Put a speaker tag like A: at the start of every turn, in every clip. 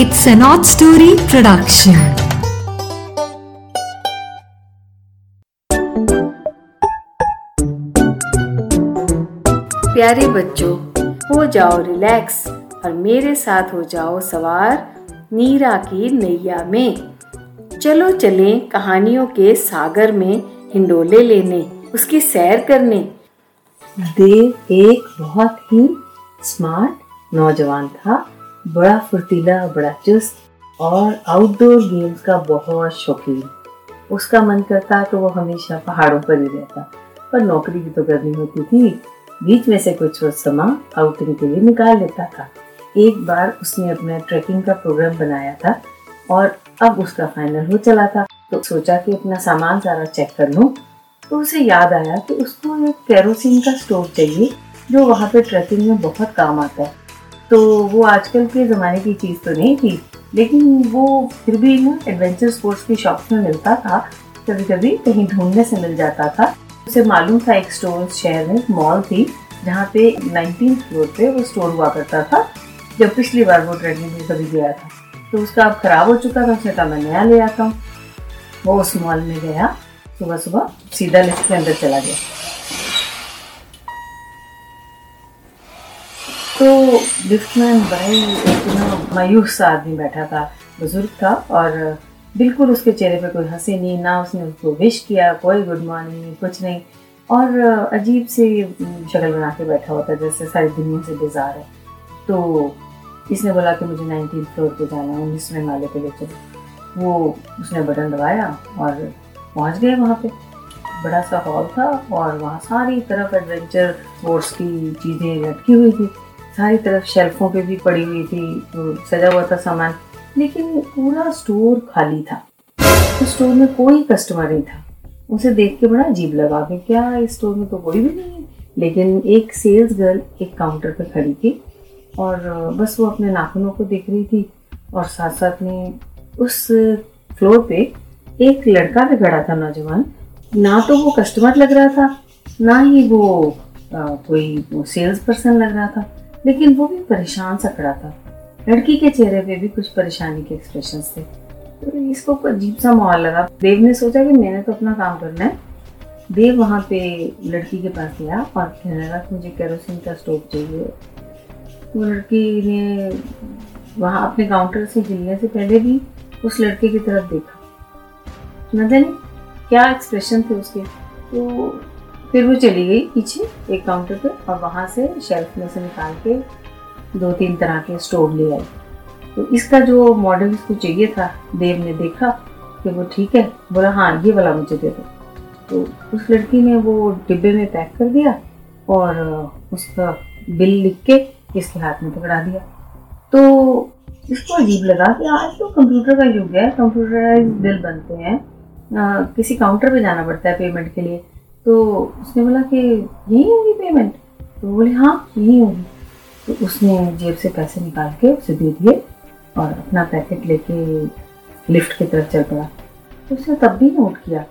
A: It's an odd story production.
B: प्यारे बच्चों हो जाओ रिलैक्स और मेरे साथ हो जाओ सवार नीरा की नैया में। चलो चलें कहानियों के सागर में हिंडोले लेने उसकी सैर करने।
C: देव एक बहुत ही स्मार्ट नौजवान था। बड़ा फुर्तीला, बड़ा चुस्त और आउटडोर गेम्स का बहुत शौकीन। उसका मन करता तो वो हमेशा पहाड़ों पर ही रहता, पर नौकरी भी तो करनी होती थी। बीच में से कुछ समा आउटिंग के लिए निकाल लेता था। एक बार उसने अपना ट्रैकिंग का प्रोग्राम बनाया था और अब उसका फाइनल हो चला था। तो सोचा कि अपना सामान सारा चेक कर लूँ तो उसे याद आया कि उसको एक केरोसिन का स्टोव चाहिए, जो वहाँ पे ट्रैकिंग में बहुत काम आता है। तो वो आजकल के ज़माने की चीज़ तो नहीं थी, लेकिन वो फिर भी ना एडवेंचर स्पोर्ट्स की शॉप में मिलता था कभी कभी कहीं ढूँढने से मिल जाता था। उसे मालूम था एक स्टोर शहर में मॉल थी, जहाँ पे नाइनटीन फ्लोर पे वो स्टोर हुआ करता था, जब पिछली बार वो ट्रेनिंग में कभी गया था। तो उसका अब खराब हो चुका था उसने कहा मैं नया ले आता हूँ। वो उस मॉल में गया सुबह सुबह सीधा लिफ्ट के अंदर चला गया। तो लिफ्ट भाई एक ना मायूस सा आदमी बैठा था, बुज़ुर्ग था, और बिल्कुल उसके चेहरे पे कोई हँसी नहीं, ना उसने उसको विश किया, कोई गुड मॉर्निंग कुछ नहीं। और अजीब सी शक्ल बना के बैठा हुआ था जैसे सारी दुनिया से बेजार है। तो इसने बोला कि मुझे नाइनटीन फ्लोर पे जाना है उन्नीसवें माले पे ले चलो वो, उसने बटन दबाया और पहुँच गए वहाँ पे। बड़ा सा हॉल था और वहाँ सारी तरफ़ एडवेंचर स्पोर्ट्स की चीज़ें लटकी हुई थी। सारी तरफ़ शेल्फों पे भी पड़ी हुई थी तो सजा हुआ था सामान लेकिन पूरा स्टोर खाली था। उस स्टोर में कोई कस्टमर नहीं था। उसे देख के बड़ा अजीब लगा कि क्या इस स्टोर में तो कोई भी नहीं है। लेकिन एक सेल्स गर्ल एक काउंटर पर खड़ी थी और बस वो अपने नाखूनों को देख रही थी और साथ साथ में उस फ्लोर पे एक लड़का भी खड़ा था नौजवान। ना तो वो कस्टमर लग रहा था ना ही वो आ, कोई सेल्स पर्सन लग रहा था। लेकिन वो भी परेशान सा खड़ा था। लड़की के चेहरे पे भी कुछ परेशानी के एक्सप्रेशन थे। तो इसको अजीब सा माहौल लगा। देव ने सोचा कि मैंने तो अपना काम करना है। देव वहाँ पे लड़की के पास गया और कहने लगा मुझे केरोसिन का स्टोव चाहिए। वो लड़की ने वहाँ अपने काउंटर से हिलने से पहले भी उस लड़के की तरफ़ देखा। न जाने क्या एक्सप्रेशन थे उसके? तो फिर वो चली गई पीछे एक काउंटर पे और वहाँ से शेल्फ में से निकाल के दो तीन तरह के स्टोव ले आई। तो इसका जो मॉडल इसको चाहिए था देव ने देखा कि वो ठीक है। बोला हाँ ये वाला मुझे दे दो। तो उस लड़की ने वो डिब्बे में पैक कर दिया और उसका बिल लिख के इसके हाथ में पकड़ा दिया। तो इसको अजीब लगा कि आज तो कंप्यूटर का युग है। कंप्यूटराइज बिल बनते हैं। आ, किसी काउंटर पे जाना पड़ता है पेमेंट के लिए। तो उसने बोला कि यही होगी पेमेंट तो बोले हाँ यही होगी। तो उसने जेब से पैसे निकाल के उसे दे दिए और अपना पैकेट लेके लिफ्ट की तरफ़ चल पड़ा। तो उसने तब भी नोट किया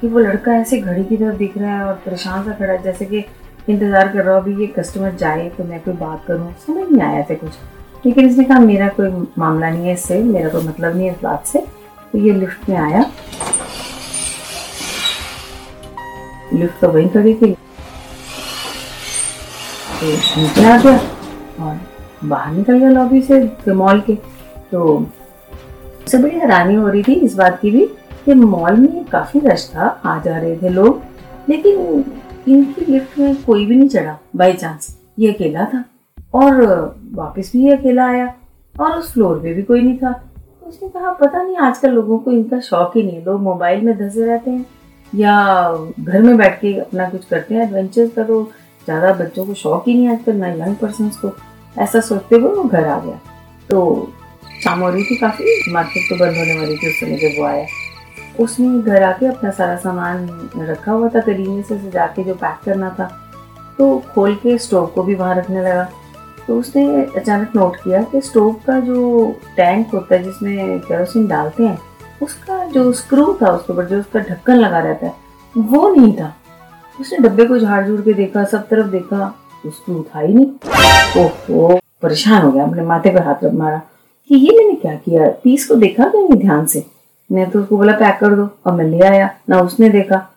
C: कि वो लड़का ऐसे घड़ी की तरफ़ दिख रहा है और परेशान सा खड़ा है, जैसे कि इंतज़ार कर रहा हो, अभी ये कस्टमर जाए तो मैं कोई बात करूँ। समझ नहीं आया ऐसे कुछ। लेकिन इसने कहा, मेरा कोई मामला नहीं है इससे, मेरा कोई मतलब नहीं है इस बात से। तो ये लिफ्ट में आया। लिफ्ट तो वहीं खड़ी थी नीचे आ गया और बाहर निकल गया लॉबी से मॉल के। तो उसे बड़ी हैरानी हो रही थी इस बात की भी कि मॉल में काफ़ी रश था, आ जा रहे थे लोग। लेकिन इनकी लिफ्ट में कोई भी नहीं चढ़ा बाई चांस ये अकेला था और वापस भी ये अकेला आया और उस फ्लोर पे भी कोई नहीं था। उसने कहा, पता नहीं, आजकल लोगों को इनका शौक ही नहीं है। लोग मोबाइल में धसे रहते हैं। या घर में बैठ के अपना कुछ करते हैं एडवेंचर का तो ज़्यादा बच्चों को शौक ही नहीं आजकल, ना यंग पर्सन को। ऐसा सोचते हुए वो घर आ गया। तो शाम हो रही थी काफ़ी मार्केट तो बंद होने वाली थी उस समय जब वो आया। उसने घर आके अपना सारा सामान रखा हुआ था, करीने से सजा के जो पैक करना था तो खोल के स्टोव को भी वहाँ रखने लगा। तो उसने अचानक नोट किया कि स्टोव का जो टैंक होता है जिसमें केरोसिन डालते हैं उसका जो स्क्रू था उसके ऊपर, जो उसका ढक्कन लगा रहता है, वो नहीं था। उसने डब्बे को झाड़ झूड़ के देखा, सब तरफ़ देखा स्क्रू था ही नहीं। ओह, परेशान हो गया, अपने माथे पर हाथ मारा। कि ये मैंने क्या किया? पीस को देखा कहीं ध्यान से? मैं तो उसको बोला, पैक कर दो। और मैं ले आया, ना उसने देखा।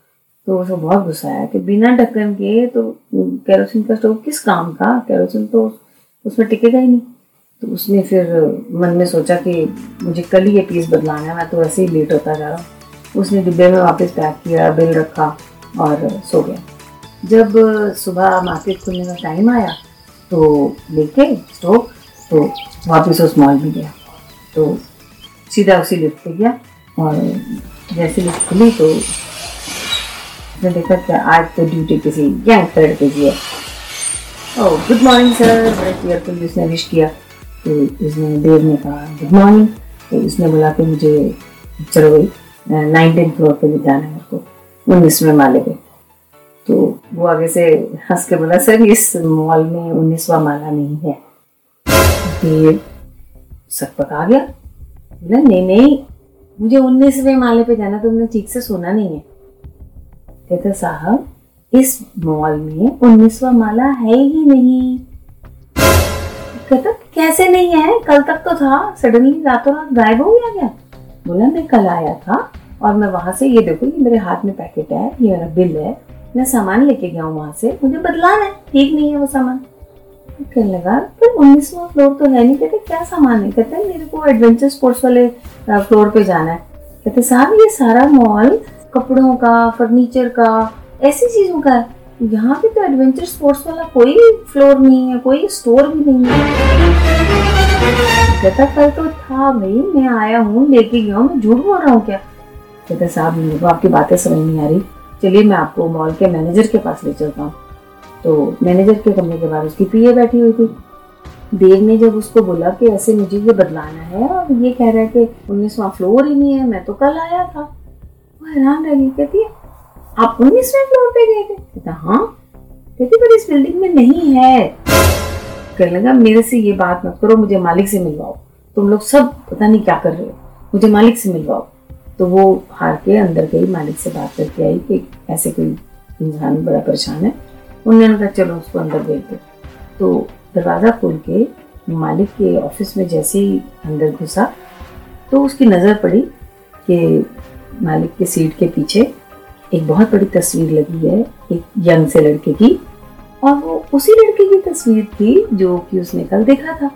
C: तो उसको बहुत गुस्सा आया कि बिना ढक्कन के तो कैरोसिन का स्टोव किस काम का? केरोसिन तो उसमें टिकेगा ही नहीं। तो उसने फिर मन में सोचा कि मुझे कल ही ये पीस बदलाना है, मैं तो ऐसे ही लेट होता जा रहा हूँ। उसने डिब्बे में वापस पैक किया बिल रखा और सो गया। जब सुबह मार्केट खुलने का टाइम आया तो लेके स्टोव तो वापस उस मॉल में गया। तो सीधा उसी लिफ्ट पे गया और जैसे लिफ्ट खुली तो उसने देखा कि आज तो ड्यूटी किसी यंग थर्ड पे की है। गुड मॉर्निंग सर बड़े केयरफुल उसने विश किया। तो उसने देव ने कहा गुड मॉर्निंग तो उसने बोला कि मुझे चलो नाइनटीन फ्लोर पे जाना है मेरे को उन्नीसवें माले पे तो वो आगे से हंस के बोला, सर, इस मॉल में उन्नीसवा माला नहीं है। देव सकपक आ गया। बोला, नहीं नहीं, मुझे उन्नीसवें माले पे जाना तुमने ठीक से सुना नहीं है। कहते, साहब, इस मॉल में उन्नीसवा माला है ही नहीं। कैसे नहीं है? कल तक तो था। सडनली रातों रात गायब हो गया क्या? बोला, मैं कल आया था और मैं वहाँ से, ये देखो, ये मेरे हाथ में पैकेट है, ये मेरा बिल है। मैं सामान लेके गया हूँ वहाँ से। मुझे बदलाना है। ठीक नहीं है वो सामान। कहने लगा पर उन्नीसवा फ्लोर तो है नहीं। कहते, क्या सामान है? कहते, मेरे को एडवेंचर स्पोर्ट्स वाले फ्लोर पे जाना है। कहते, साहब, ये सारा मॉल कपड़ों का फर्नीचर का, ऐसी चीज़ों का है? यहाँ पे तो एडवेंचर स्पोर्ट्स वाला कोई फ्लोर नहीं है, कोई स्टोर भी नहीं है। कहता कल तो था, भाई, मैं आया हूँ, लेके गया हूँ, मैं झूठ बोल रहा हूँ क्या? कहता साहब, मेरे को आपकी बातें समझ नहीं आ रही। चलिए, मैं आपको मॉल के मैनेजर के पास ले चलता हूँ। तो मैनेजर के कमरे के बाद उसकी पीए बैठी हुई थी। देव ने जब उसको बोला कि ऐसे मुझे ये बदलाना है, और ये कह रहा है कि उन्नीसवा फ्लोर ही नहीं है, मैं तो कल आया था। वो हैरान रह गई, कहती है आप उन्नीसवें फ्लोर पे गए थे? कहता हाँ कहती, पर इस बिल्डिंग में नहीं है। कहने लगा, मेरे से ये बात मत करो, मुझे मालिक से मिलवाओ। तुम लोग सब पता नहीं क्या कर रहे हो। मुझे मालिक से मिलवाओ। तो वो हार के अंदर गई, मालिक से बात करके आई कि ऐसे कोई इंसान बड़ा परेशान है। उन्होंने कहा, चलो, उसको अंदर भेज दो तो दरवाज़ा खोल के मालिक के ऑफ़िस में जैसे ही अंदर घुसा तो उसकी नज़र पड़ी कि मालिक के सीट के पीछे एक बहुत बड़ी तस्वीर लगी है एक यंग से लड़के की। और वो उसी लड़के की तस्वीर थी जो कि उसने कल देखा था।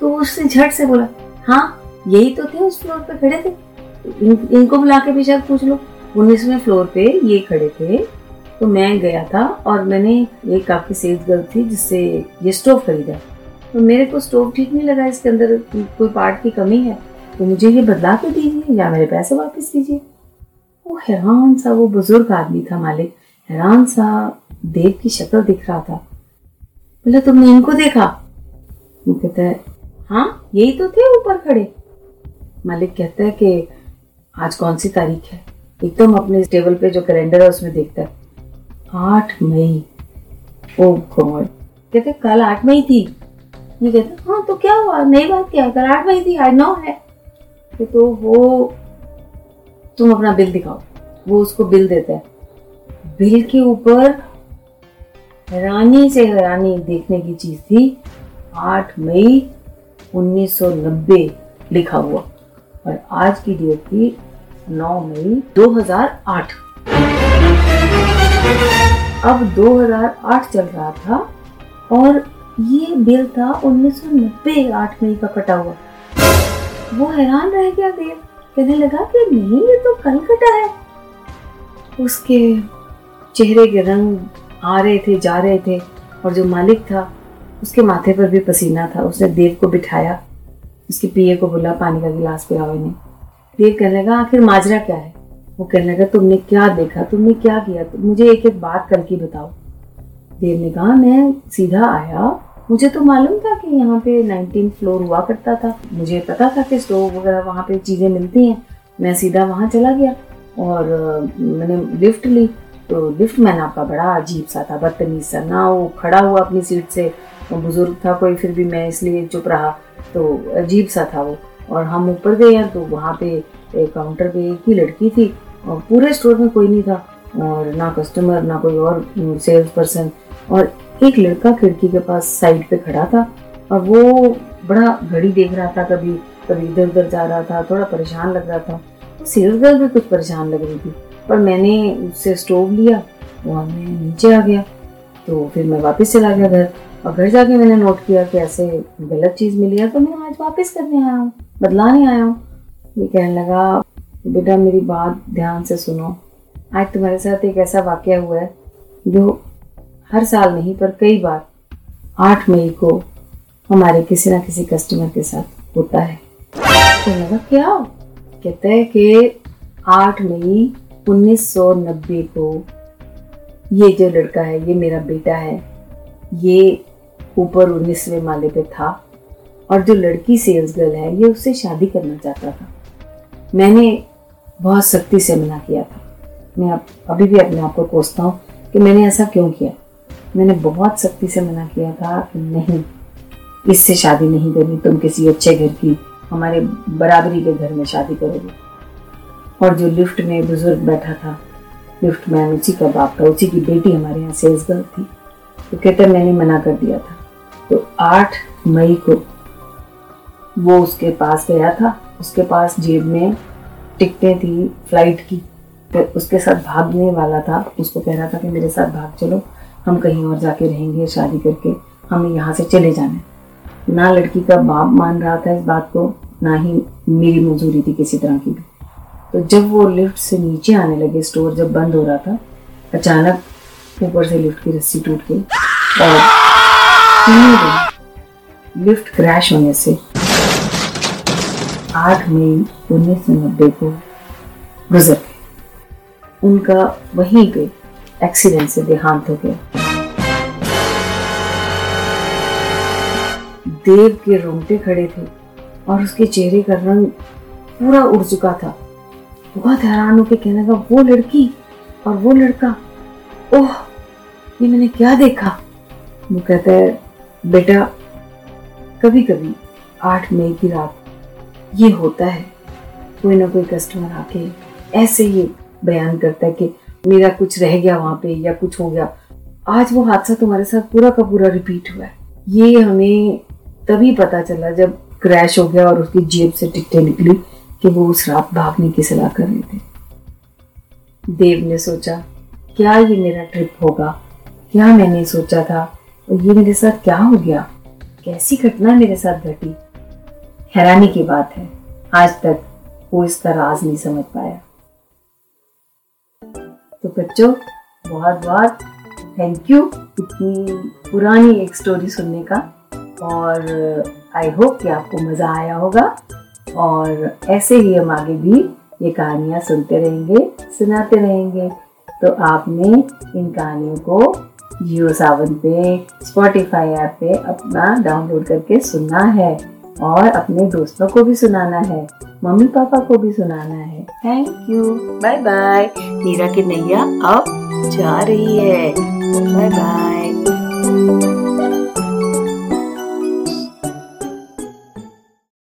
C: तो उसने झट से बोला हाँ यही तो थे उस फ्लोर पे खड़े थे। इन, इनको बुला के भी शायद पूछ लो। उन्नीसवें फ्लोर पे ये खड़े थे तो मैं गया था और मैंने एक काफ़ी सेल्स गर्ल थी जिससे ये स्टोव खरीदा। तो मेरे को स्टोव ठीक नहीं लगा इसके अंदर कोई पार्ट की कमी है तो मुझे ये बदला के दीजिए या मेरे पैसे वापस दीजिए वो हैरान सा, वो बुज़ुर्ग आदमी था मालिक। हैरान सा, देव की शक्ल दिख रहा था। बोला, तुमने इनको देखा? वो कहता है हाँ यही तो थे ऊपर खड़े। मालिक कहता है कि, आज कौन सी तारीख है? एकदम अपने टेबल पे जो कैलेंडर है उसमें देखता है। आठ मई। ओ गॉड। कहते कल आठ मई थी। ये कहते हाँ तो क्या हुआ? नई बात क्या? कल आठ मई थी आज नौ है। तो वो तुम अपना बिल दिखाओ। वो उसको बिल देता है। बिल के ऊपर हैरानी से हैरानी देखने की चीज़ थी। आठ मई 1990 लिखा हुआ। और आज की डेट थी 9 मई 2008 अब 2008 चल रहा था और ये बिल था 1990 आठ मई का कटा हुआ। वो हैरान रह गया देव। कहने लगा कि नहीं, ये तो कल कटा है। उसके चेहरे के रंग आ रहे थे, जा रहे थे, और जो मालिक था, उसके माथे पर भी पसीना था। उसने देव को बिठाया। उसके पिए को बोला, पानी का गिलास पिलाओ इन्हें। देव कहने लगा, आखिर माजरा क्या है? वो कहने लगा, तुमने क्या देखा? तुमने क्या किया? तुम मुझे एक एक बात करके बताओ। देव ने कहा, मैं सीधा आया मुझे तो मालूम था कि यहाँ पे नाइनटीन फ्लोर हुआ करता था। मुझे पता था कि स्टोव वगैरह वहाँ पे चीज़ें मिलती हैं। मैं सीधा वहाँ चला गया और मैंने लिफ्ट ली। तो लिफ्ट मैन आपका बड़ा अजीब सा था, बदतमीज सा। ना वो खड़ा हुआ अपनी सीट से बुज़ुर्ग था कोई, फिर भी मैं इसलिए चुप रहा। तो अजीब सा था वो। और हम ऊपर गए तो वहाँ पे काउंटर पे एक ही लड़की थी और पूरे स्टोर में कोई नहीं था। और ना कस्टमर ना कोई और सेल्स पर्सन और एक लड़का खिड़की के पास साइड पे खड़ा था और वो बड़ा घड़ी देख रहा था, कभी कभी इधर उधर जा रहा था, थोड़ा परेशान लग रहा था। तो सेल्स गर्ल भी कुछ परेशान लग रही थी, पर मैंने उससे स्टोव लिया और मैं नीचे आ गया। तो फिर मैं वापस चला गया घर और घर जाके मैंने नोट किया कि ऐसे गलत चीज़ मिली है तो मैं आज वापस करने आया हूँ, बदलाने आया हूँ। ये कहने लगा, बेटा मेरी बात ध्यान से सुनो, आज तुम्हारे साथ एक ऐसा वाक्य हुआ है जो हर साल नहीं, पर कई बार आठ मई को हमारे किसी ना किसी कस्टमर के साथ होता है। तो लगा क्या? कहता है कि आठ मई 1990 को ये जो लड़का है, ये मेरा बेटा है, ये ऊपर उन्नीसवें माले पे था और जो लड़की सेल्स गर्ल है, ये उससे शादी करना चाहता था। मैंने बहुत सख्ती से मना किया था। मैं अभी भी अपने आप को कोसता हूँ कि मैंने ऐसा क्यों किया? मैंने बहुत सख्ती से मना किया था कि नहीं, इससे शादी नहीं करनी, तुम किसी अच्छे घर की, हमारे बराबरी के घर में शादी करोगे। और जो लिफ्ट में बुज़ुर्ग बैठा था, लिफ्ट मैन उसी का बाप था, उसी की बेटी हमारे यहाँ सेल्स गर्ल थी तो कहते, मैंने मना कर दिया था। तो आठ मई को वो उसके पास गया था, उसके पास जेब में टिकटें थी फ़्लाइट की तो उसके साथ भागने वाला था, उसको कह रहा था कि मेरे साथ भाग चलो। हम कहीं और जाके रहेंगे शादी करके, हमें यहाँ से चले जाना है। ना लड़की का बाप मान रहा था इस बात को, ना ही मेरी मंजूरी थी किसी तरह की भी। तो जब वो लिफ्ट से नीचे आने लगे, स्टोर जब बंद हो रहा था, अचानक ऊपर से लिफ्ट की रस्सी टूट गई और लिफ्ट क्रैश होने से आठ मई उन्नीस सौ नब्बे को गुजर गए। उनका वहीं पे एक्सीडेंट से देहांत हो गया। देव के रोंगटे खड़े थे और उसके चेहरे का रंग पूरा उड़ चुका था। बहुत हैरान होकर कहने लगा वो लड़की और वो लड़का, ओह, ये मैंने क्या देखा? वो कहता है, बेटा कभी कभी आठ मई की रात ये होता है, कोई ना कोई कस्टमर आके ऐसे ही बयान करता है कि मेरा कुछ रह गया वहाँ पे या कुछ हो गया। आज वो हादसा तुम्हारे साथ पूरा का पूरा रिपीट हुआ है। ये हमें तभी पता चला जब क्रैश हो गया और उसकी जेब से टिकटें निकली कि वो उस रात भागने की सलाह कर रहे थे। देव ने सोचा, क्या ये मेरा ट्रिप होगा? क्या मैंने सोचा था? और ये मेरे साथ क्या हो गया? कैसी घटना मेरे साथ घटी? हैरानी की बात है। आज तक वो इसका राज नहीं समझ पाया। तो बच्चों, बहुत बहुत थैंक यू इतनी पुरानी एक स्टोरी सुनने का और आई होप कि आपको मज़ा आया होगा और ऐसे ही हम आगे भी ये कहानियाँ सुनते रहेंगे, सुनाते रहेंगे। तो आपने इन कहानियों को जियो सावन पे स्पॉटिफाई ऐप पे अपना डाउनलोड करके सुनना है। और अपने दोस्तों को भी सुनाना है, मम्मी पापा को भी सुनाना है। Thank you bye bye Meera की नैया अब जा रही है। Bye bye